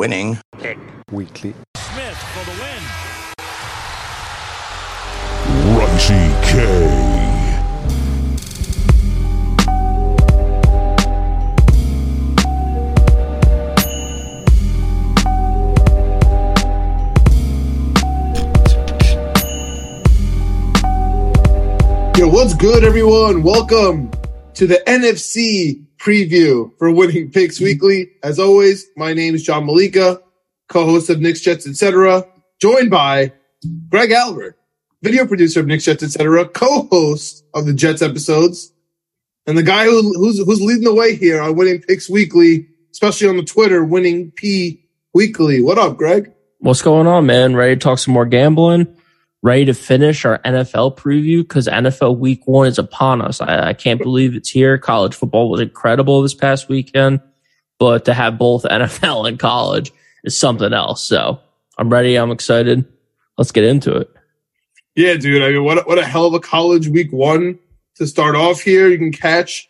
Winning. Pick. Weekly. Smith for the win. Ricey K. Yo, what's good, everyone? Welcome to the NFC preview for Winning Picks mm-hmm. Weekly. As always, my name is John Malika, co-host of Knicks, Jets, etc., joined by Greg Albert, video producer of Knicks, Jets, etc., co-host of the Jets episodes, and the guy who, who's who's leading the way here on Winning Picks Weekly, especially on the Twitter, Winning P Weekly. What up, Greg? What's going on, man? Ready to talk some more gambling? Ready to finish our NFL preview because NFL week one is upon us. I, I can't believe it's here. College football was incredible this past weekend, but to have both NFL and college is something else. So I'm ready. I'm excited. Let's get into it. Yeah, dude. I mean, what what a hell of a college week one to start off here. You can catch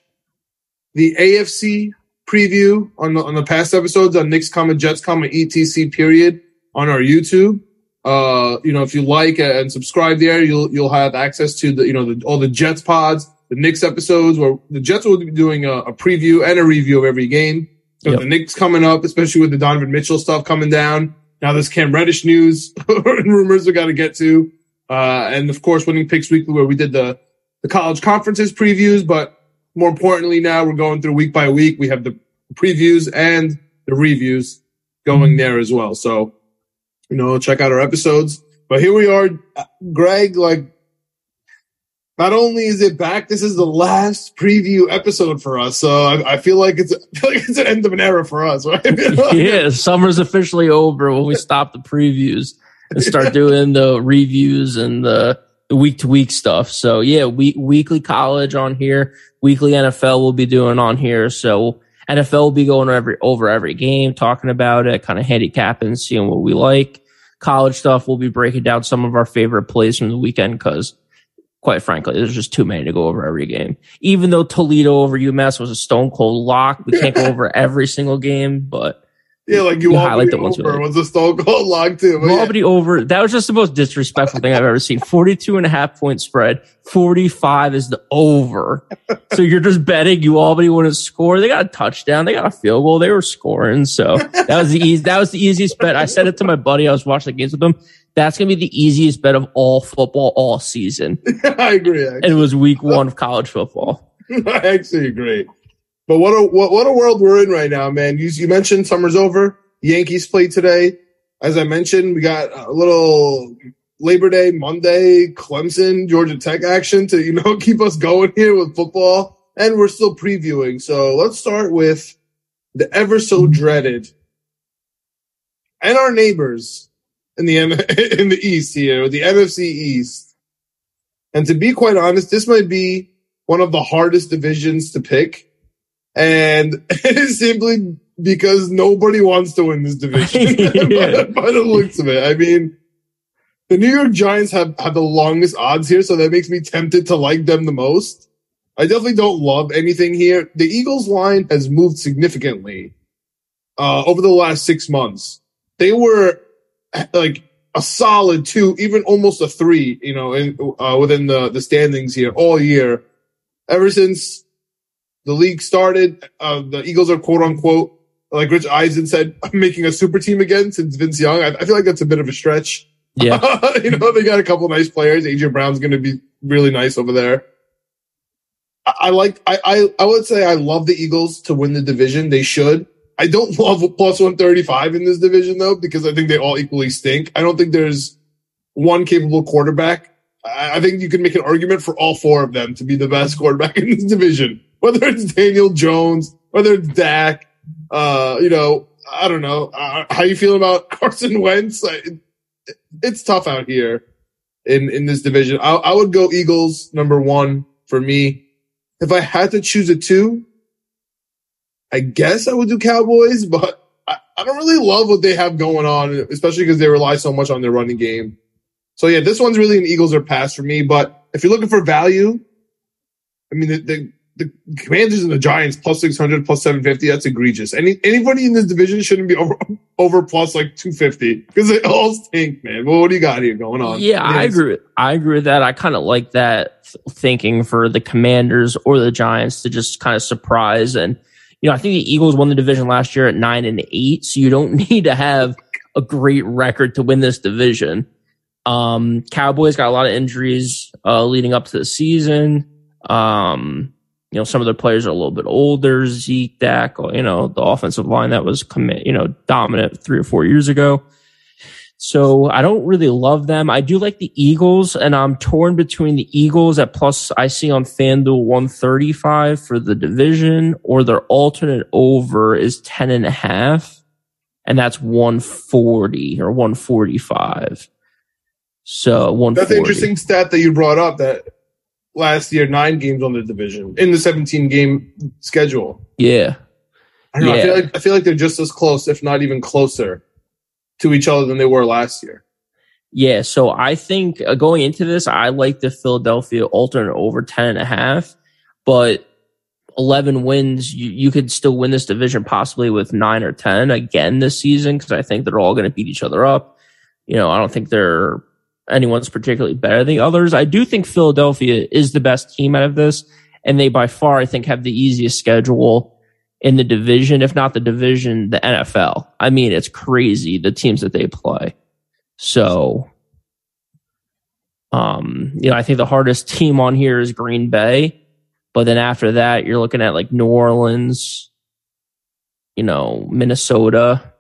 the AFC preview on the on the past episodes on Knicks, comma Jets, comma ETC period on our YouTube. Uh, you know, if you like and subscribe there, you'll you'll have access to the you know the, all the Jets pods, the Knicks episodes, where the Jets will be doing a, a preview and a review of every game. So Yep. the Knicks coming up, especially with the Donovan Mitchell stuff coming down. Now this Cam Reddish news and rumors we got to get to, uh, and of course winning picks weekly where we did the the college conferences previews, but more importantly now we're going through week by week. We have the previews and the reviews going there as well. So you know, check out our episodes. But here we are, uh, Greg. Like, not only is it back, this is the last preview episode for us. So I, I feel like it's I feel like it's an end of an era for us, right? yeah, summer's officially over when we stop the previews and start doing the reviews and the week to week stuff. So yeah, we, weekly college on here, weekly NFL we'll be doing on here. So NFL will be going every over every game, talking about it, kind of handicapping, seeing what we like. College stuff, we'll be breaking down some of our favorite plays from the weekend because quite frankly, there's just too many to go over every game. Even though Toledo over UMass was a stone cold lock, we can't go over every single game, but yeah, like you, You highlight the ones over like. was a stone cold log too. But yeah. Over. That was just the most disrespectful thing I've ever seen. 42 and a half point spread. 45 is the over. So you're just betting you Albany wouldn't score. They got a touchdown. They got a field goal. They were scoring. So that was the easy, that was the easiest bet. I said it to my buddy. I was watching the games with him. That's going to be the easiest bet of all football all season. I agree. And it was week one of college football. I actually agree. But what a what, what a world we're in right now, man. You you mentioned summer's over. Yankees played today. As I mentioned, we got a little Labor Day, Monday, Clemson, Georgia Tech action to you know keep us going here with football, and we're still previewing. So let's start with the ever so dreaded and our neighbors in the M- in the East here, the NFC East. And to be quite honest, this might be one of the hardest divisions to pick. And simply because nobody wants to win this division Yeah. by, by the looks of it. I mean, the New York Giants have, have the longest odds here, so that makes me tempted to like them the most. I definitely don't love anything here. The Eagles line has moved significantly uh, over the last six months. They were like a solid two, even almost a three, you know, in, uh, within the, the standings here all year. Ever since the league started, uh, the Eagles are quote unquote, like Rich Eisen said, making a super team again since Vince Young. I, I feel like that's a bit of a stretch. Yeah. you know, they got a couple nice players. AJ Brown's going to be really nice over there. I, I like, I, I, I would say I love the Eagles to win the division. They should. I don't love plus 135 in this division though, because I think they all equally stink. I don't think there's one capable quarterback. I, I think you can make an argument for all four of them to be the best quarterback in this division, whether it's Daniel Jones, whether it's Dak, uh, you know, I don't know. Uh, how you feel about Carson Wentz? I, it's tough out here in, in this division. I, I would go Eagles number one for me. If I had to choose a two, I guess I would do Cowboys, but I, I don't really love what they have going on, especially because they rely so much on their running game. So yeah, this one's really an Eagles or pass for me. But if you're looking for value, I mean, the, the the Commanders and the Giants plus 600, plus 750, that's egregious. Any Anybody in this division shouldn't be over, over plus like 250 because they all stink, man. Well, what do you got here going on? Yeah, I Yes. agree. I agree with that. I kind of like that thinking for the Commanders or the Giants to just kind of surprise. And, you know, I think the Eagles won the division last year at nine and eight. So you don't need to have a great record to win this division. Um, Cowboys got a lot of injuries, uh, leading up to the season. Um, you know, some of their players are a little bit older. Zeke, Dak, you know, the offensive line that was commit, you know, dominant three or four years ago. So I don't really love them. I do like the Eagles, and I'm torn between the Eagles at plus I see on FanDuel 135 for the division, or their alternate over is 10 and a half, and that's 140 or 145. So 140. That's an interesting stat that you brought up that last year, nine games on the division in the 17 game schedule. Yeah. I don't know. I feel like I feel like they're just as close, if not even closer, to each other than they were last year. Yeah, so I think uh, going into this, I like the Philadelphia alternate over 10 and a half, but 11 wins, you, you could still win this division possibly with nine or 10 again this season because I think they're all going to beat each other up. You know, I don't think they're anyone's particularly better than the others. I do think Philadelphia is the best team out of this, and they by far, I think, have the easiest schedule in the division, if not the division, the NFL. I mean, it's crazy the teams that they play. So, um, you know, I think the hardest team on here is Green Bay, but then after that, you're looking at like New Orleans, you know, Minnesota,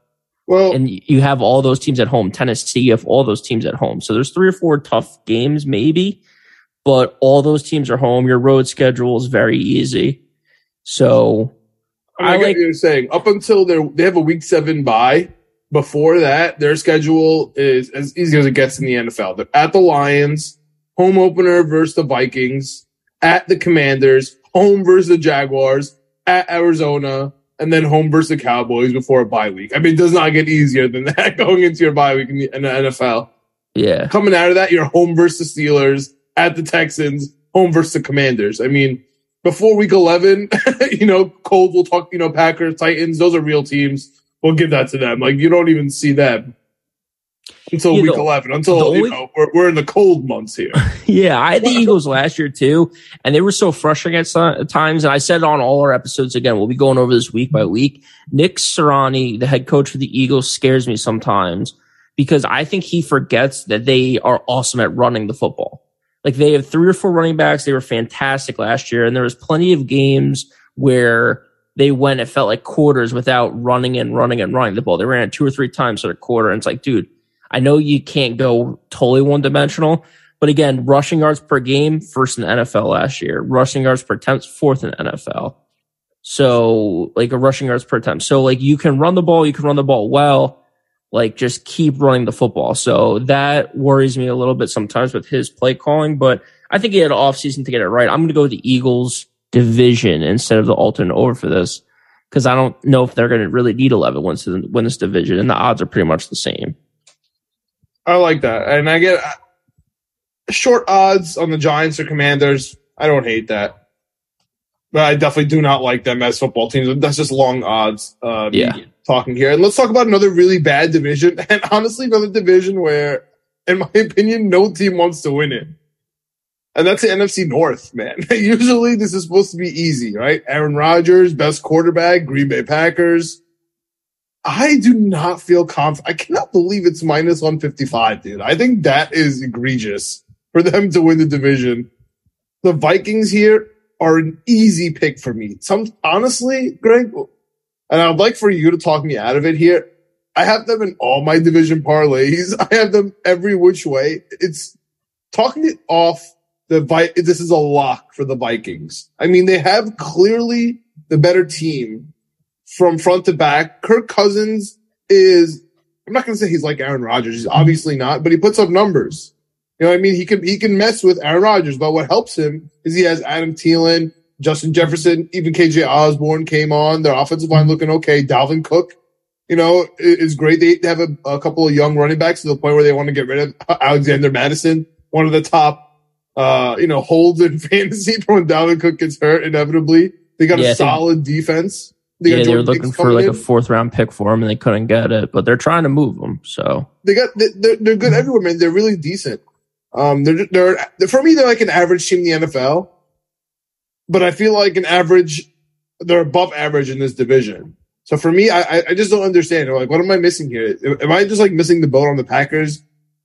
Well, and you have all those teams at home. Tennessee, you have all those teams at home. So there's three or four tough games, maybe, but all those teams are home. Your road schedule is very easy. So I, mean, I I like- you're saying. Up until they they have a week seven bye. Before that, their schedule is as easy as it gets in the NFL. They're at the Lions, home opener versus the Vikings, at the Commanders, home versus the Jaguars, at Arizona, and then home versus the Cowboys before a bye week. I mean, it does not get easier than that going into your bye week in the, in the NFL. yeah, Coming out of that, you're home versus the Steelers, at the Texans, home versus the Commanders. I mean, before week 11, you know, Cold will talk, you know, Packers, Titans, those are real teams. We'll give that to them. Like, you don't even see them until Yeah, week the- 11, until, you only- know, we're, we're in the cold months here. Yeah, I had the Eagles last year too, and they were so frustrating at some- times. And I said on all our episodes again. We'll be going over this week by week. Nick Sirianni, the head coach for the Eagles, scares me sometimes because I think he forgets that they are awesome at running the football. Like they have three or four running backs. They were fantastic last year, and there was plenty of games where they went. It felt like quarters without running and running and running the ball. They ran it two or three times at a quarter, and it's like, dude, I know you can't go totally one dimensional, but again, rushing yards per game, first in NFL last year. Rushing yards per attempt, fourth in NFL. So like a rushing yards per attempt. So like you can run the ball, you can run the ball well. Like just keep running the football. So that worries me a little bit sometimes with his play calling, but I think he had an offseason to get it right. I'm going to go with the Eagles division instead of the alternate over for this because I don't know if they're going to really need 11 wins to win this division, and the odds are pretty much the same. I like that. And I get short odds on the Giants or Commanders. I don't hate that. But I definitely do not like them as football teams. That's just long odds. Uh, Yeah. Talking here. And let's talk about another really bad division. And honestly, another division where, in my opinion, no team wants to win it. And that's the NFC North, man. Usually this is supposed to be easy, right? Aaron Rodgers, best quarterback, Green Bay Packers. I do not feel confident. I cannot believe it's minus 155, dude. I think that is egregious for them to win the division. The Vikings here are an easy pick for me. Some, honestly, Greg, and I'd like for you to talk me out of it here. I have them in all my division parlays. I have them every which way. It's talking it off the Vi- this is a lock for the Vikings. I mean, they have clearly the better team from front to back. Kirk Cousins is, I'm not going to say he's like Aaron Rodgers. He's obviously not, but he puts up numbers. You know what I mean? He can, he can mess with Aaron Rodgers, but what helps him is he has Adam Thielen, Justin Jefferson, even KJ Osborn came on. Their offensive line looking okay. Dalvin Cook, you know, is great. They have a, a couple of young running backs to the point where they want to get rid of Alexander Mattison, one of the top uh, you know, holds in fantasy from when Dalvin Cook gets hurt inevitably. They got Yeah, a solid defense. They yeah, they were looking for like in. a fourth round pick for him, and they couldn't get it. But they're trying to move him. So they got they- they're, they're good everywhere, man. They're really decent. Um, they're, they're they're for me they're like an average team in the NFL, but I feel like an average they're above average in this division. So for me, I I- I just don't understand. Like, what am I missing here? Am I just like missing the boat on the Packers?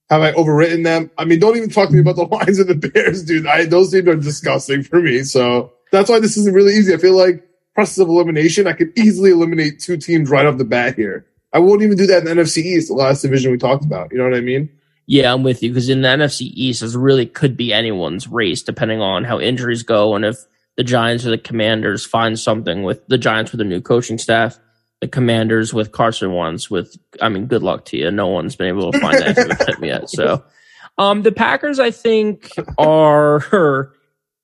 Have I overwritten them? I mean, don't even talk to me about the Lions and the Bears, dude. I, those teams are disgusting for me. So that's why this isn't really easy. I feel like process of elimination, I could easily eliminate two teams right off the bat here. I won't even do that in the NFC East, the last division we talked about. You know what I mean? yeah, I'm with you because in the NFC East, this really could be anyone's race depending on how injuries go and if the Giants or the Commanders find something with the Giants with a new coaching staff. The Commanders with Carson Wentz with, I mean, good luck to you. No one's been able to find that yet. So, um, the Packers, I think, are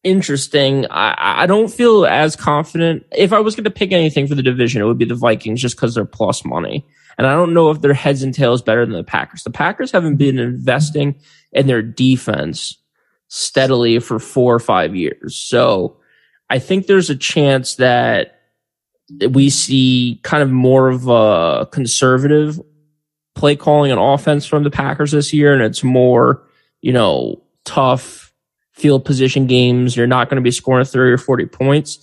interesting. I, I don't feel as confident. If I was going to pick anything for the division, it would be the Vikings just because they're plus money. And I don't know if their heads and tails better than the Packers. The Packers haven't been investing in their defense steadily for four or five years. So I think there's a chance that we see kind of more of a conservative play calling and offense from the Packers this year. And it's more, you know, tough field position games. You're not going to be scoring 30 or 40 points.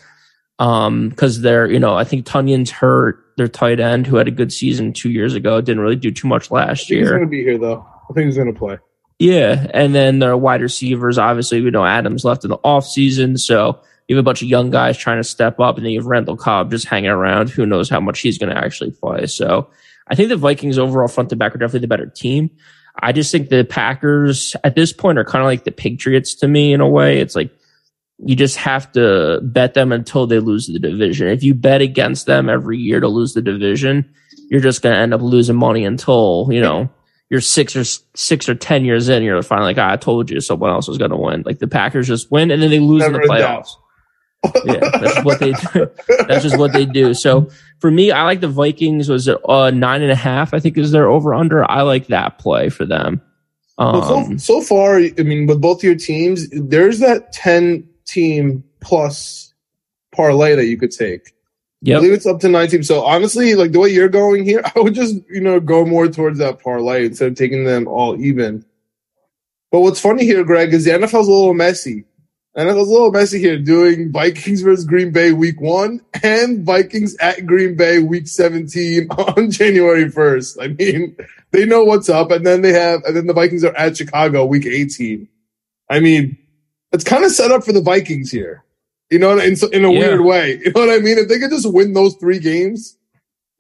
Um, cause they're, you know, I think Tonyan's hurt their tight end who had a good season two years ago. Didn't really do too much last year. He's going to be here though. I think he's going to play. Yeah, and then their wide receivers, obviously, we know Adams left in the offseason, so you have a bunch of young guys trying to step up, and then you have Randall Cobb just hanging around. Who knows how much he's going to actually play? So I think the Vikings overall front to back are definitely the better team. I just think the Packers at this point are kind of like the Patriots to me in a way. It's like you just have to bet them until they lose the division. If you bet against them every year to lose the division, you're just going to end up losing money until, you know, you're six or six or ten years in, you're finally like, ah, I told you someone else was going to win. Like the Packers just win and then they lose Never in the playoffs. Yeah, that's what they do. That's just what they do. So for me, I like the Vikings. Was it uh, nine and a half? I think is their over under. I like that play for them. Well, so, Um, so far, I mean, with both your teams, there's that 10 team plus parlay that you could take. I believe it's up to nine teams. So honestly, like the way you're going here, I would just, you know, go more towards that parlay instead of taking them all even. But what's funny here, Greg, is the NFL's a little messy. NFL's a little messy here doing Vikings versus Green Bay week one and Vikings at Green Bay week 17 on January 1st. I mean, they know what's up. And then they have, and then the Vikings are at Chicago week 18. I mean, it's kind of set up for the Vikings here, you know, in, in a Yeah. weird way. You know what I mean? If they could just win those three games,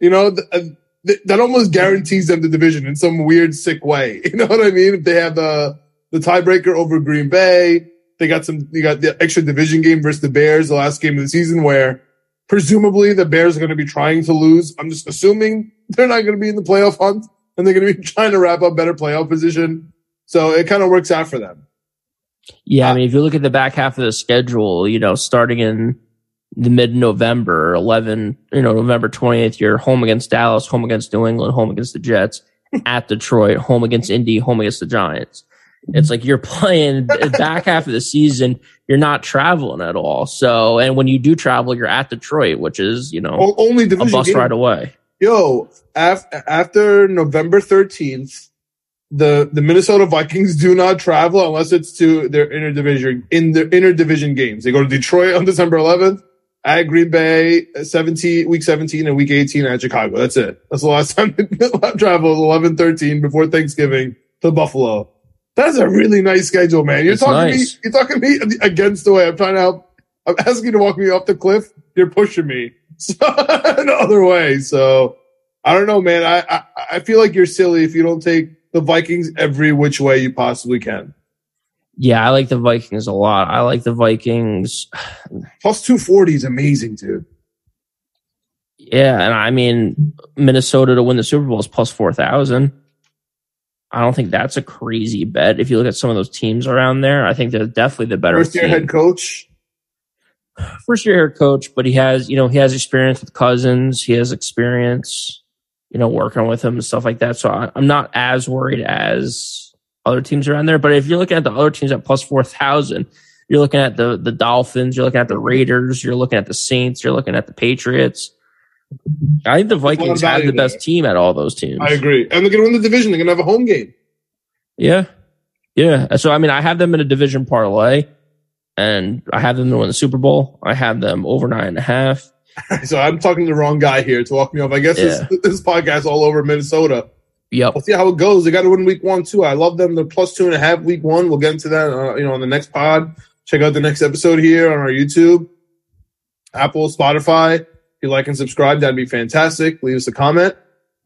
you know, th- uh, th- that almost guarantees them the division in some weird, sick way. You know what I mean? If they have the, the tiebreaker over Green Bay, they got some, you got the extra division game versus the Bears, the last game of the season where presumably the Bears are going to be trying to lose. I'm just assuming they're not going to be in the playoff hunt and they're going to be trying to wrap up better playoff position. So it kind of works out for them. Yeah, I uh, mean, if you look at the back half of the schedule, you know, starting in the mid November, 11, you know, November 28th, you're home against Dallas, home against New England, home against the Jets, at Detroit, home against Indy, home against the Giants. It's like you're playing back half of the season, you're not traveling at all. So, and when you do travel, you're at Detroit, which is, you know, Only a bus game. ride away. Yo, af- after November 13th, the, the Minnesota Vikings do not travel unless it's to their interdivision, in their interdivision games. They go to Detroit on December 11th, at Green Bay, uh, 17, week 17 and week 18 at Chicago. That's it. That's the last time they traveled 11, 13 before Thanksgiving to Buffalo. That's a really nice schedule, man. You're It's talking nice. me, you're talking me against the way. I'm trying to help. I'm asking you to walk me off the cliff. You're pushing me so, the other way. So I don't know, man. I, I I feel like you're silly if you don't take the Vikings every which way you possibly can. Yeah, I like the Vikings a lot. I like the Vikings. Plus 240 is amazing, dude. Yeah, and I mean Minnesota to win the Super Bowl is plus four thousand. I don't think that's a crazy bet. If you look at some of those teams around there, I think they're definitely the better First year team. head coach. First year head coach, but he has you know he has experience with Cousins. He has experience, you know, working with him and stuff like that. So I, I'm not as worried as other teams around there. But if you're looking at the other teams at plus 4,000, you're looking at the, the Dolphins, you're looking at the Raiders, you're looking at the Saints, you're looking at the Patriots. I think the Vikings have the best there. team at all those teams. I agree. And they're going to win the division. They're going to have a home game. Yeah. Yeah. So, I mean, I have them in a division parlay and I have them to win the Super Bowl. I have them over nine and a half. so I'm talking to the wrong guy here to walk me off. I guess yeah. this, this podcast all over Minnesota. Yep. We'll see how it goes. They got to win week one too. I love them. They're plus two and a half week one. We'll get into that, uh, you know, on the next pod. Check out the next episode here on our YouTube, Apple, Spotify. If you like and subscribe, that'd be fantastic. Leave us a comment.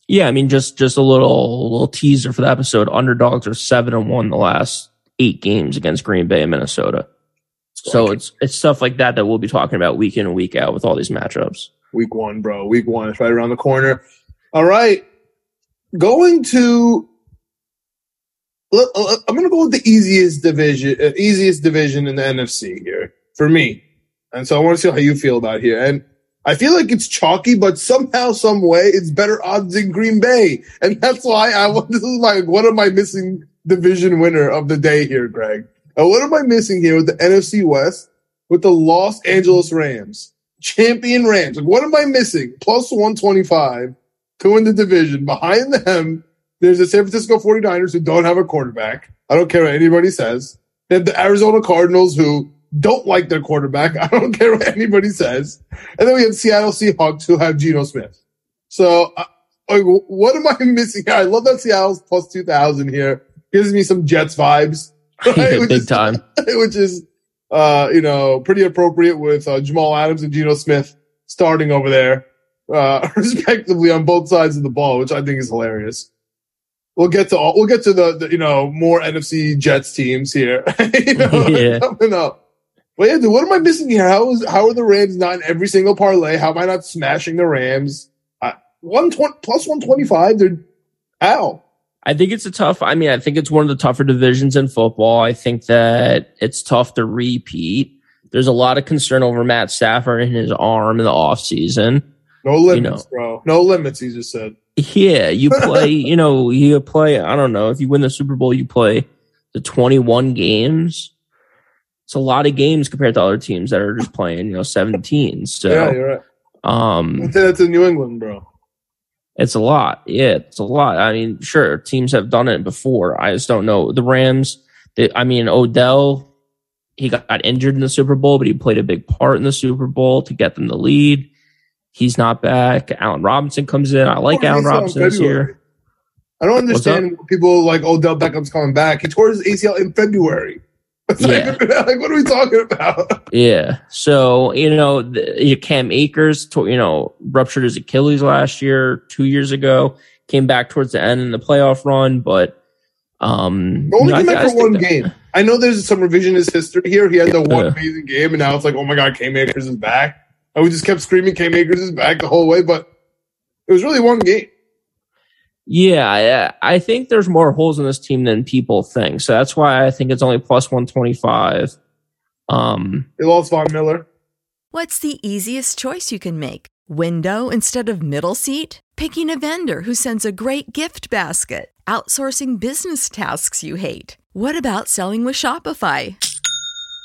Yeah, I mean, just just a little little teaser for the episode. Underdogs are seven and one the last eight games against Green Bay and Minnesota. So okay. it's it's stuff like that that we'll be talking about week in and week out with all these matchups. Week one, bro. Week one. is right around the corner. All right. Going to I'm going to go with the easiest division, uh, easiest division in the NFC here for me. And so I want to see how you feel about here. And I feel like it's chalky, but somehow, some way, it's better odds than Green Bay, and that's why I. Want. This is like, what am I missing? Division winner of the day here, Greg. And what am I missing here with the NFC West with the Los Angeles Rams, champion Rams? Like, what am I missing? Plus 125 to win the division. Behind them, there's the San Francisco 49ers who don't have a quarterback. I don't care what anybody says. They have the Arizona Cardinals who don't like their quarterback. I don't care what anybody says. And then we have Seattle Seahawks who have Geno Smith. So, uh, like, what am I missing here? I love that Seattle's plus 2000 here. Gives me some Jets vibes. Right? Big is, time. Which is, uh, you know, pretty appropriate with uh, Jamal Adams and Geno Smith starting over there, uh, respectively on both sides of the ball, which I think is hilarious. We'll get to all, we'll get to the, the you know, more NFC Jets teams here. you know, yeah. coming up. But yeah, dude, what am I missing here? How is, how are the Rams not in every single parlay? How am I not smashing the Rams? Uh, 120 plus 125. They're, how? I think it's a tough. I mean, I think it's one of the tougher divisions in football. I think that it's tough to repeat. There's a lot of concern over Matt Stafford and his arm in the offseason. No limits, you know. bro. No limits, he just said. Yeah, you play, you know, you play, I don't know, if you win the Super Bowl, you play the 21 games. It's a lot of games compared to other teams that are just playing, you know, 17. So, yeah, you're right. Um, that's in New England, bro. It's a lot. Yeah, it's a lot. I mean, sure, teams have done it before. I just don't know. The Rams, they, I mean, Odell, he got, got injured in the Super Bowl, but he played a big part in the Super Bowl to get them the lead. He's not back. Allen Robinson comes in. I like Allen Robinson this year. I don't understand people like Odell Beckham's coming back. He tore his ACL in February. yeah. like, what are we talking about? Yeah. So, you know, the, Cam Akers, you know, ruptured his Achilles last year, two years ago, came back towards the end in the playoff run, but, um, only came back for one game. I know there's some revisionist history here. He had the one amazing game, and now it's like, oh my God, Cam Akers is back. And we just kept screaming Cam Akers is back the whole way, but it was really one game. Yeah, I think there's more holes in this team than people think. So that's why I think it's only plus 125. Um, they lost Von Miller. What's the easiest choice you can make? Window instead of middle seat? Picking a vendor who sends a great gift basket? Outsourcing business tasks you hate? What about selling with Shopify?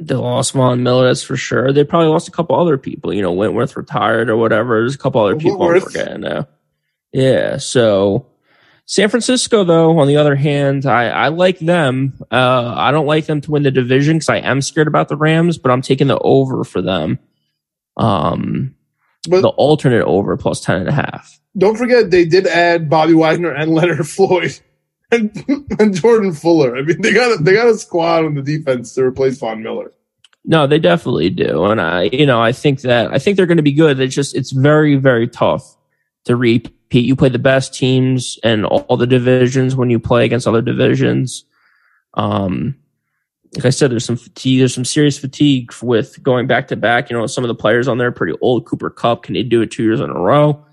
They lost Von Miller, that's for sure. They probably lost a couple other people. You know, Whitworth retired or whatever. There's a couple other people I'm forgetting now. Yeah. So San Francisco, though, on the other hand, I, I like them. Uh, I don't like them to win the division because I am scared about the Rams, but I'm taking the over for them. Um, But the alternate over plus 10 and a half. don't forget they did add Bobby Wagner and Leonard Floyd and, and Jordan Fuller. I mean, they got a, they got a squad on the defense to replace Von Miller. No, they definitely do. And I, you know, I think that, I think they're going to be good. It's just, it's very, very tough to repeat. You play the best teams and all the divisions when you play against other divisions. Um, like I said, there's some fatigue, there's some serious fatigue with going back to back. You know, some of the players on there are pretty old. Cooper Kupp, can he do it two years in a row?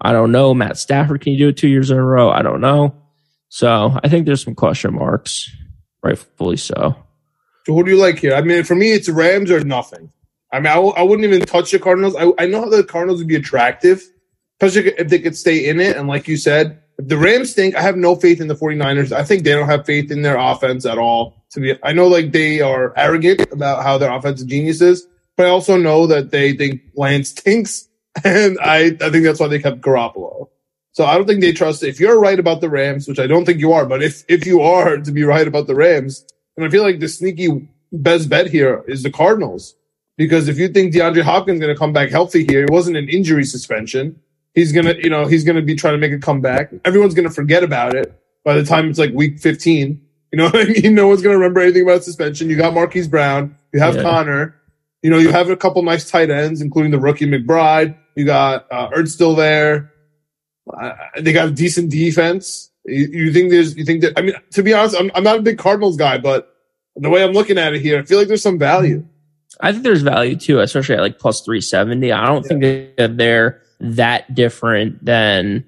I don't know. Matt Stafford, can you do it two years in a row? I don't know. So I think there's some question marks, rightfully so. So who do you like here? I mean, for me, it's Rams or nothing. I mean, I w- I wouldn't even touch the Cardinals. I, I know how the Cardinals would be attractive, especially if they could stay in it. And like you said, if the Rams stink, I have no faith in the 49ers. I think they don't have faith in their offense at all. To be, I know like they are arrogant about how their offensive genius is, but I also know that they think Lance stinks. And I, I think that's why they kept Garoppolo. So I don't think they trust. If you're right about the Rams, which I don't think you are, but if, if you are to be right about the Rams, and I feel like the sneaky best bet here is the Cardinals. Because if you think DeAndre Hopkins is going to come back healthy here, it wasn't an injury suspension. He's going to, you know, he's going to be trying to make a comeback. Everyone's going to forget about it by the time it's like week 15. You know what I mean? No one's going to remember anything about suspension. You got Marquise Brown. You have Yeah. Connor. You know, you have a couple nice tight ends, including the rookie McBride. You got, uh, Ertz still there. Uh, they got a decent defense. You, you think there's, you think that, I mean, to be honest, I'm, I'm not a big Cardinals guy, but the way I'm looking at it here, I feel like there's some value. I think there's value too, especially at like plus 370. I don't think that they're that different than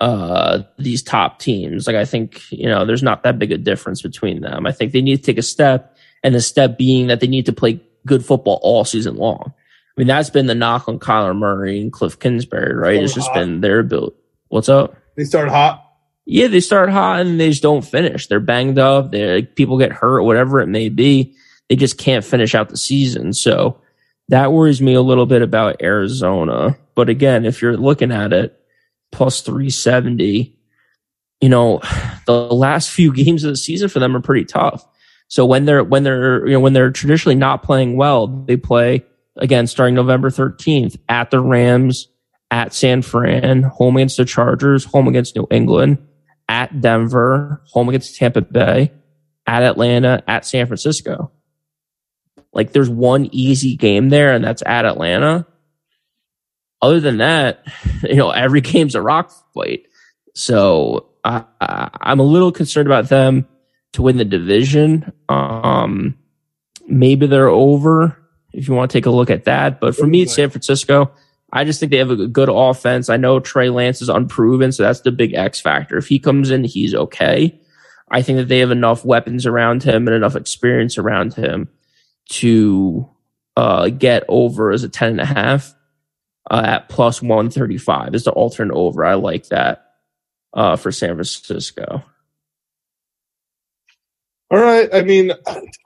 uh these top teams. Like I think, you know, there's not that big a difference between them. I think they need to take a step and the step being that they need to play good football all season long. I mean, that's been the knock on Kyler Murray and Cliff Kingsbury, right? It's just been their ability. What's up? They start hot. yeah, they start hot and they just don't finish. They're banged up. They people get hurt, whatever it may be. They just can't finish out the season. So that worries me a little bit about Arizona. But again, if you're looking at it, plus 370, you know, the last few games of the season for them are pretty tough. So when they're, when they're, you know, when they're traditionally not playing well, they play again starting November 13th at the Rams, at San Fran, home against the Chargers, home against New England, at Denver, home against Tampa Bay, at Atlanta, at San Francisco. Like there's one easy game there, and that's at Atlanta. Other than that, you know, every game's a rock fight. So I, I, I'm a little concerned about them to win the division. Um, maybe they're over if you want to take a look at that. But for me, it's San Francisco. I just think they have a good offense. I know Trey Lance is unproven, so that's the big X factor. If he comes in, he's okay. I think that they have enough weapons around him and enough experience around him to uh, get over as a 10 and a half uh, at plus 135 is the alternate over. I like that uh, for San Francisco. All right. I mean,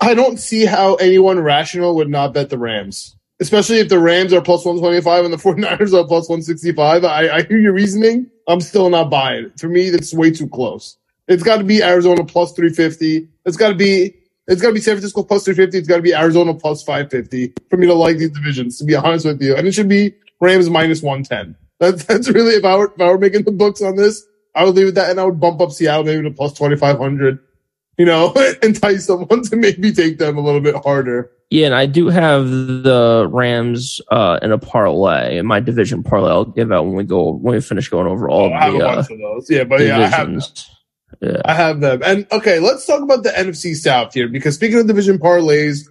I don't see how anyone rational would not bet the Rams, especially if the Rams are plus 125 and the 49ers are plus 165. I, I hear your reasoning. I'm still not buying it. For me, that's way too close. It's got to be Arizona plus 350. It's got to be, it's got to be San Francisco plus 350. It's got to be Arizona plus 550 for me to like these divisions, to be honest with you. And it should be Rams minus 110. That's, that's really, if I were, if I were making the books on this, I would leave it that and I would bump up Seattle maybe to plus 2,500 you know, entice someone to maybe take them a little bit harder. Yeah, and I do have the Rams uh, in a parlay, in my division parlay. I'll give out when we go when we finish going over all Oh, I have of a the uh, of those. Yeah, but yeah, I have, them. Yeah. I have them. And okay, let's talk about the NFC South here because speaking of division parlays,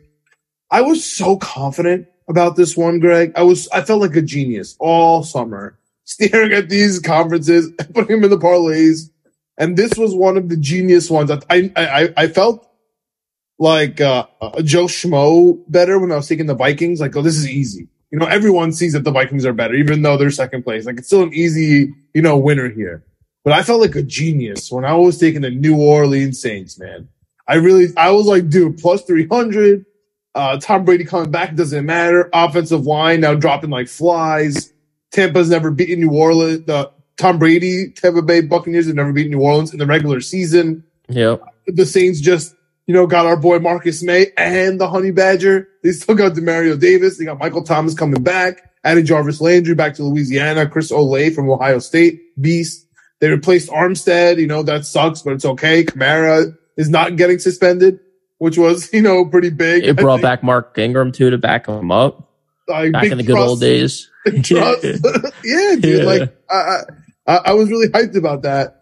I was so confident about this one, Greg. I was, I felt like a genius all summer staring at these conferences, putting them in the parlays. And this was one of the genius ones. that I, I, I felt like uh, uh, Joe Schmo better when I was taking the Vikings. Like, oh, this is easy. You know, everyone sees that the Vikings are better, even though they're second place. Like, it's still an easy, you know, winner here. But I felt like a genius when I was taking the New Orleans Saints, man. I really, I was like, dude, plus 300. Uh, Tom Brady coming back doesn't matter. Offensive line now dropping like flies. Tampa's never beaten New Orleans. The Tom Brady, Tampa Bay Buccaneers have never beaten New Orleans in the regular season. Yeah. The Saints just, you know, got our boy Marcus Maye and the Honey Badger. They still got Demario Davis. They got Michael Thomas coming back. Added Jarvis Landry back to Louisiana. Chris Olave from Ohio State. Beast. They replaced Armstead. You know, that sucks, but it's okay. Kamara is not getting suspended, which was, you know, pretty big. It brought back Mark Ingram too to back him up. like, Back in the good trust- old days. yeah, dude. Yeah. Like, I, I, I was really hyped about that.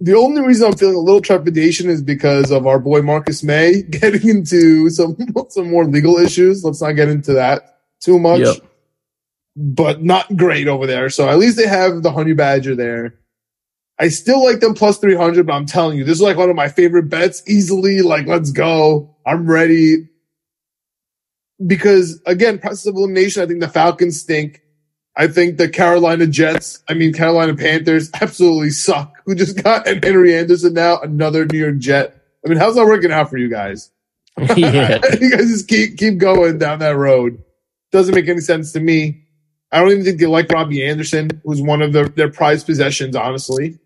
The only reason I'm feeling a little trepidation is because of our boy Marcus Maye getting into some some more legal issues. Let's not get into that too much. Yep. But not great over there. So at least they have the Honey Badger there. I still like them plus 300, but I'm telling you, this is like one of my favorite bets. Easily, like, let's go. I'm ready. Because again, process of elimination, I think the Falcons stink. I think the Carolina Jets, I mean, Carolina Panthers absolutely suck. Who just got and Henry Anderson now, another New York Jet. I mean, how's that working out for you guys? yeah. you guys just keep, keep going down that road. Doesn't make any sense to me. I don't even think they like Robbie Anderson, who's one of their, their prized possessions, honestly.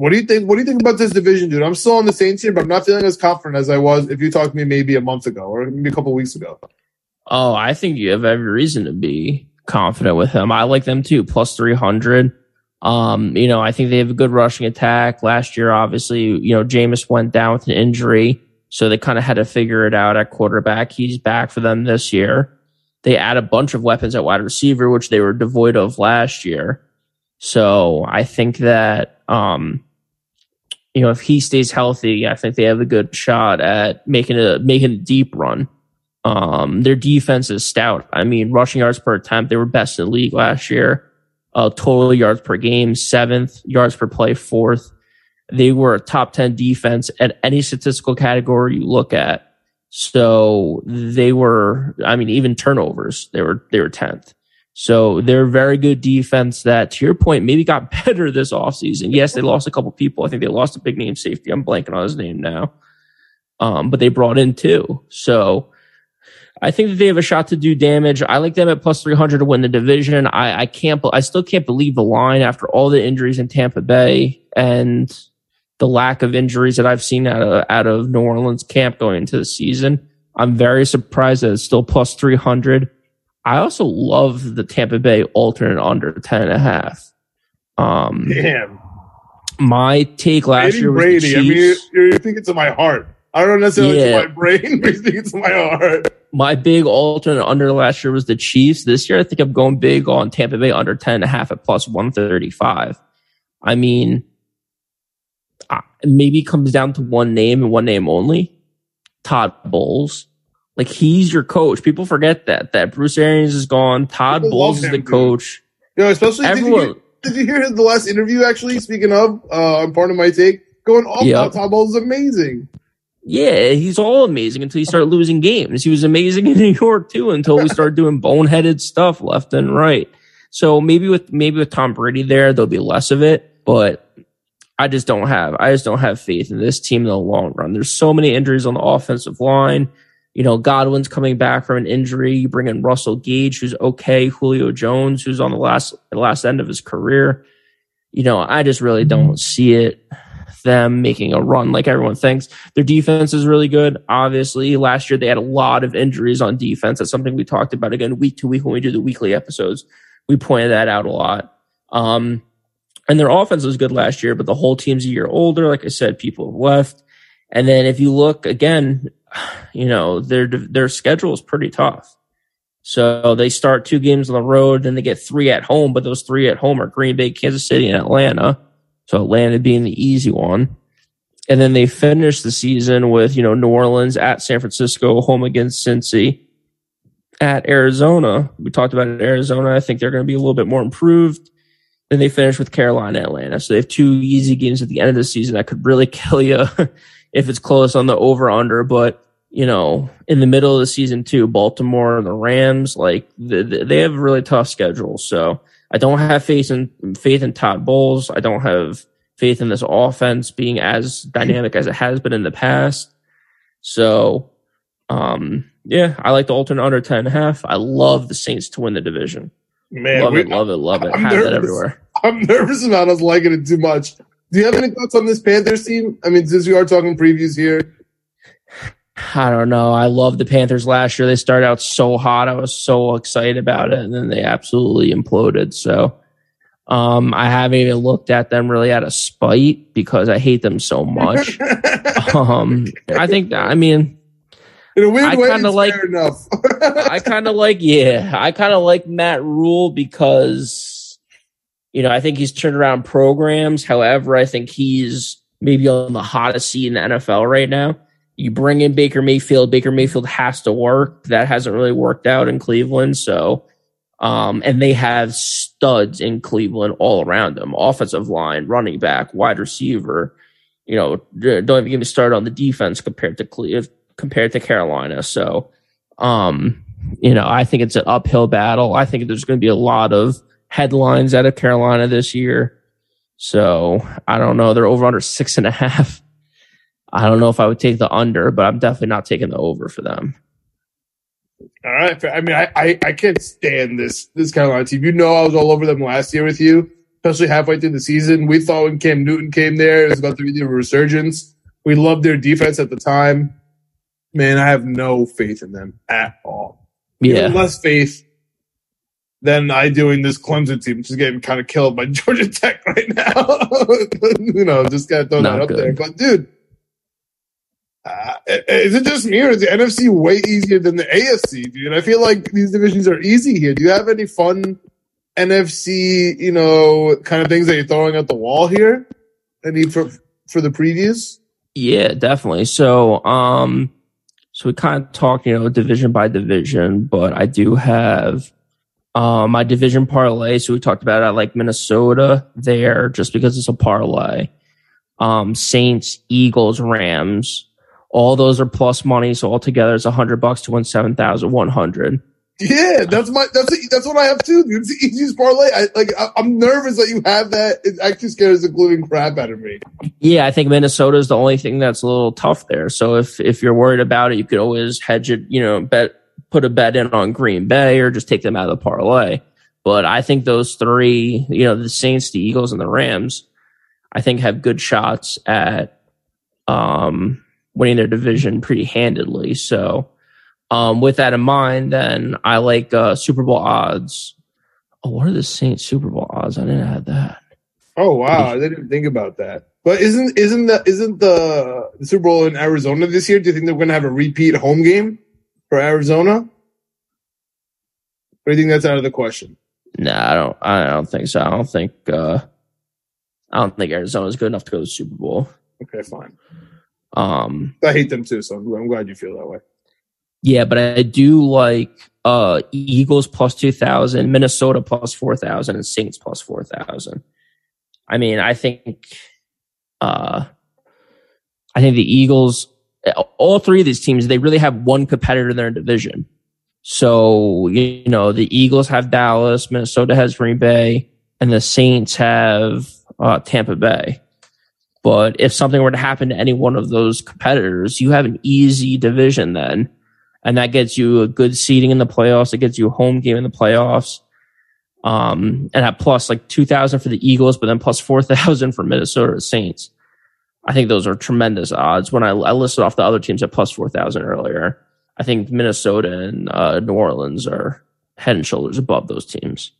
What do you think? What do you think about this division, dude? I'm still on the Saints here, but I'm not feeling as confident as I was if you talked to me maybe a month ago or maybe a couple weeks ago. Oh, I think you have every reason to be confident with him. I like them too, plus 300. Um, you know, I think they have a good rushing attack. Last year, obviously, you know, Jameis went down with an injury, so they kind of had to figure it out at quarterback. He's back for them this year. They add a bunch of weapons at wide receiver, which they were devoid of last year. So I think that, um, you know, if he stays healthy, I think they have a good shot at making a making a deep run. Um, their defense is stout. I mean, rushing yards per attempt, they were best in the league last year. Uh, total yards per game, seventh, yards per play, fourth. They were a top 10 defense at any statistical category you look at. So they were, I mean, even turnovers, they were, they were 10th. So they're very good defense that, to your point, maybe got better this offseason. Yes, they lost a couple people. I think they lost a big name safety. I'm blanking on his name now. Um, but they brought in two. So I think that they have a shot to do damage. I like them at plus 300 to win the division. I, I can't, I still can't believe the line after all the injuries in Tampa Bay and the lack of injuries that I've seen out of, out of New Orleans camp going into the season. I'm very surprised that it's still plus 300. I also love the Tampa Bay alternate under 10 and a half. Um, Damn. my take last Brady year was Brady. I mean, you're, you're thinking to my heart. I don't necessarily Yeah. to my brain, but you're thinking to my heart. My big alternate under last year was the Chiefs. This year, I think I'm going big on Tampa Bay under 10 and a half at plus 135. I mean, maybe it comes down to one name and one name only. Todd Bowles. Like he's your coach. People forget that, that Bruce Arians is gone. Todd People Bowles is the dude. coach. You know, especially did you, Everyone, hear, did you hear the last interview? Actually, speaking of, uh, I'm part of my take, going off about Todd Bowles is amazing. Yeah, he's all amazing until he started losing games. He was amazing in New York too until we started doing boneheaded stuff left and right. So maybe with maybe with Tom Brady there, there'll be less of it, but I just don't have I just don't have faith in this team in the long run. There's so many injuries on the offensive line. You know, Godwin's coming back from an injury. You bring in Russell Gage, who's okay. Julio Jones, who's on the last the last end of his career. You know, I just really don't mm-hmm. see it them making a run like everyone thinks. Their defense is really good. Obviously, last year they had a lot of injuries on defense. That's something we talked about again week to week when we do the weekly episodes. We pointed that out a lot. Um, and their offense was good last year, but the whole team's a year older. Like I said, people have left. And then if you look again, you know, their, their schedule is pretty tough. So they start two games on the road, then they get three at home, but those three at home are Green Bay, Kansas City, and Atlanta. So Atlanta being the easy one. And then they finish the season with, you know, New Orleans at San Francisco, home against Cincy, at Arizona. We talked about it, Arizona. I think they're going to be a little bit more improved. Then they finish with Carolina, Atlanta. So they have two easy games at the end of the season that could really kill you, if it's close on the over under, but you know, in the middle of the season too, Baltimore and the Rams, like they have a really tough schedule. So I don't have faith in faith in Todd Bowles. I don't have faith in this offense being as dynamic as it has been in the past. So, um, yeah, I like the alternate under 10 and a half. I love the Saints to win the division. Man, love we- it, love it, love it. I'm Have nervous. that everywhere. I'm nervous about us liking it too much. Do you have any thoughts on this Panthers team? I mean, since we are talking previews here, I don't know. I love the Panthers last year. They started out so hot. I was so excited about it, and then they absolutely imploded. So, um, I haven't even looked at them really out of spite because I hate them so much. um, I think, I mean, in a weird I way, like- fair enough. I kind of like, yeah, I kind of like Matt Rhule because, you know, I think he's turned around programs. However, I think he's maybe on the hottest seat in the NFL right now. You bring in Baker Mayfield. Baker Mayfield has to work. That hasn't really worked out in Cleveland. So, um, and they have studs in Cleveland all around them offensive line, running back, wide receiver. You know, don't even get me started on the defense compared to Cle- compared to Carolina. So, um, you know, I think it's an uphill battle. I think there's going to be a lot of headlines out of Carolina this year. So I don't know. They're over under six and a half. I don't know if I would take the under, but I'm definitely not taking the over for them. All right. I mean, I, I, I can't stand this this Carolina team. You know, I was all over them last year with you, especially halfway through the season. We thought when Cam Newton came there, it was about to be the resurgence. We loved their defense at the time. Man, I have no faith in them at all. Yeah. Even less faith than I do in this Clemson team, which is getting kind of killed by Georgia Tech right now. you know, just got to throw Not that up good. there. But dude, uh, is it just me or is the NFC way easier than the AFC, dude? I feel like these divisions are easy here. Do you have any fun NFC, you know, kind of things that you're throwing at the wall here? Any for for the previews? Yeah, definitely. So, um, so we kind of talk, you know, division by division, but I do have, um, my division parlay. So we talked about it. I like Minnesota there just because it's a parlay. Um, Saints, Eagles, Rams, all those are plus money. So altogether it's a hundred bucks to win 7,100. Yeah, that's my that's that's what I have too. dude. It's the easiest parlay. I like. I, I'm nervous that you have that. It actually scares the gluing crap out of me. Yeah, I think Minnesota is the only thing that's a little tough there. So if if you're worried about it, you could always hedge it. You know, bet put a bet in on Green Bay or just take them out of the parlay. But I think those three, you know, the Saints, the Eagles, and the Rams, I think have good shots at um, winning their division pretty handedly. So um, with that in mind, then I like uh, Super Bowl odds. Oh, what are the Saints Super Bowl odds? I didn't have that. Oh wow, I didn't think about that. But isn't isn't the isn't the, Super Bowl in Arizona this year? Do you think they're going to have a repeat home game for Arizona? Or do you think that's out of the question? No, I don't. I don't think so. I don't think. Uh, I don't think Arizona's good enough to go to the Super Bowl. Okay, fine. Um, I hate them too, so I'm, glad you feel that way. yeah, but I do like uh Eagles plus two thousand, Minnesota plus four thousand, and Saints plus four thousand. I mean, I think. Uh, I think the Eagles, all three of these teams, they really have one competitor in their division. So, you know, the Eagles have Dallas, Minnesota has Green Bay, and the Saints have uh, Tampa Bay. But if something were to happen to any one of those competitors, you have an easy division then. And that gets you a good seating in the playoffs. It gets you a home game in the playoffs. Um, and at plus like 2000 for the Eagles, but then plus 4000 for Minnesota Saints. I think those are tremendous odds. When I, I listed off the other teams at plus 4000 earlier, I think Minnesota and uh, New Orleans are head and shoulders above those teams.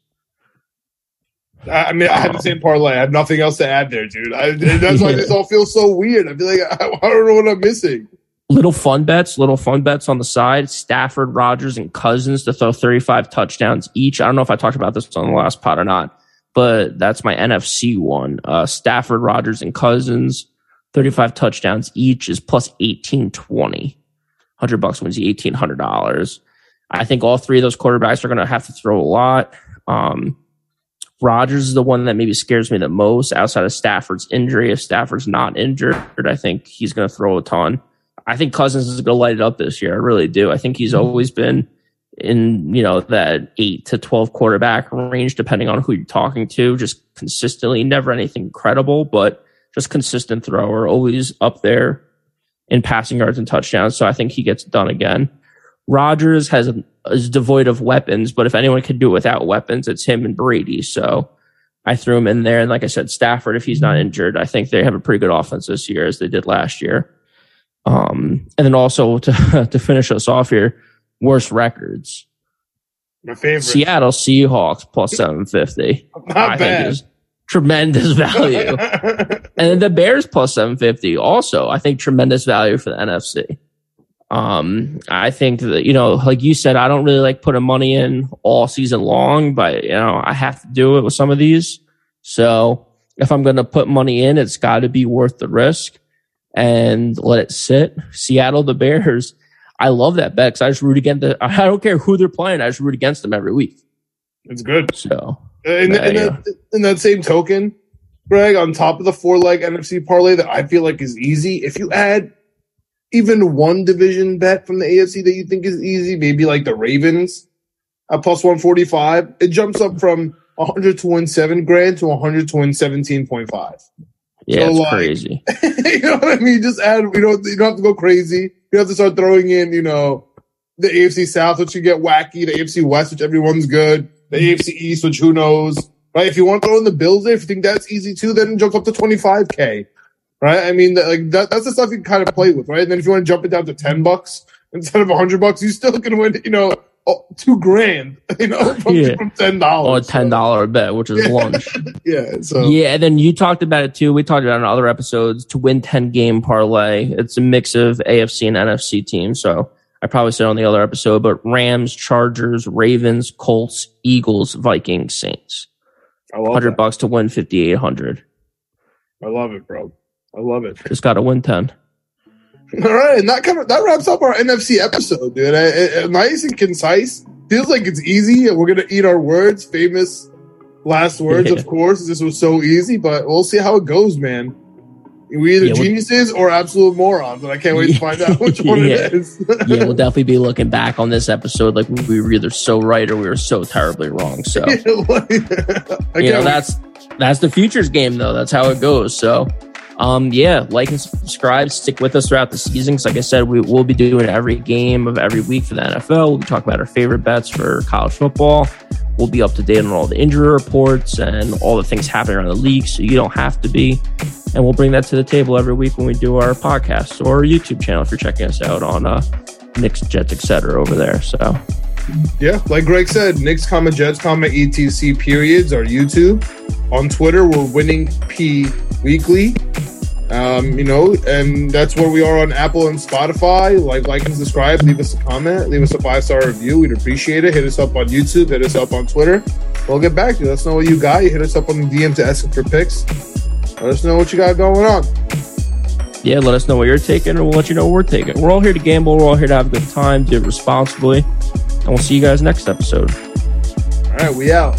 I, mean, I have the same parlay. I have nothing else to add there, dude. I, that's why this all feels so weird. I feel like I, I don't know what I'm missing. Little fun bets, little fun bets on the side. Stafford, Rodgers, and Cousins to throw 35 touchdowns each. I don't know if I talked about this on the last pot or not, but that's my NFC one. Uh, Stafford, Rodgers, and Cousins, 35 touchdowns each is plus 1820. 100 bucks wins you $1,800. I think all three of those quarterbacks are going to have to throw a lot. Um, Rodgers is the one that maybe scares me the most outside of Stafford's injury. If Stafford's not injured, I think he's going to throw a ton. I think Cousins is going to light it up this year. I really do. I think he's mm-hmm. always been in, you know, that eight to 12 quarterback range, depending on who you're talking to, just consistently, never anything incredible, but just consistent thrower, always up there in passing yards and touchdowns. So I think he gets done again. Rodgers has is devoid of weapons, but if anyone could do it without weapons, it's him and Brady. So I threw him in there. And like I said, Stafford, if he's not injured, I think they have a pretty good offense this year as they did last year. Um, and then also to, to finish us off here, worst records. My favorite. Seattle Seahawks plus 750. I bad. Think is tremendous value. and then the Bears plus 750 also, I think tremendous value for the NFC. Um, I think that, you know, like you said, I don't really like putting money in all season long, but, you know, I have to do it with some of these. So if I'm going to put money in, it's got to be worth the risk and let it sit. Seattle, the Bears. I love that bet because I just root against the, I don't care who they're playing. I just root against them every week. It's good. So, in, in, that, in that same token, Greg, on top of the four leg NFC parlay that I feel like is easy, if you add even one division bet from the AFC that you think is easy, maybe like the Ravens at plus 145, it jumps up from 100 to grand to 100 to win 17.5. Yeah, so it's like, crazy. you know what I mean? Just add, you know, you don't have to go crazy. You have to start throwing in, you know, the AFC South, which you get wacky, the AFC West, which everyone's good, the mm-hmm. AFC East, which who knows, right? If you want to throw in the Bills if you think that's easy too, then jump up to 25K right? I mean, like that, that's the stuff you can kind of play with, right? And then if you want to jump it down to 10 bucks instead of a hundred bucks, you still can win, you know, oh, two grand, you know, from, yeah. from $10. Or a $10 so. bet, which is yeah. lunch. yeah. So, yeah. And then you talked about it too. We talked about it in other episodes to win 10 game parlay. It's a mix of AFC and NFC teams. So, I probably said on the other episode, but Rams, Chargers, Ravens, Colts, Eagles, Vikings, Saints. Hundred bucks to win fifty eight hundred. I love it, bro. I love it. Just got to win 10. All right. And that kind of, that wraps up our NFC episode, dude. I, I, nice and concise. Feels like it's easy. and We're going to eat our words. Famous last words, of course. This was so easy, but we'll see how it goes, man. We either yeah, geniuses or absolute morons, and I can't wait to find out which one yeah. it is. yeah, we'll definitely be looking back on this episode like we were either so right or we were so terribly wrong. So, you know, that's that's the futures game, though. That's how it goes. So, um, yeah, like and subscribe. Stick with us throughout the season. Because, like I said, we will be doing every game of every week for the NFL. We'll be talking about our favorite bets for college football. We'll be up to date on all the injury reports and all the things happening around the league, so you don't have to be. And we'll bring that to the table every week when we do our podcast or YouTube channel if you're checking us out on uh, Knicks, Jets, etc. over there. So. Yeah, like Greg said, Knicks, comma Jets, comma ETC periods are YouTube. On Twitter, we're winning P weekly. Um, you know, and that's where we are on Apple and Spotify. Like, like, and subscribe. Leave us a comment. Leave us a five star review. We'd appreciate it. Hit us up on YouTube. Hit us up on Twitter. We'll get back to you. Let us know what you got. You hit us up on the DM to ask for picks. Let us know what you got going on. Yeah, let us know what you're taking, and we'll let you know what we're taking. We're all here to gamble. We're all here to have a good time, do it responsibly, and we'll see you guys next episode. All right, we out.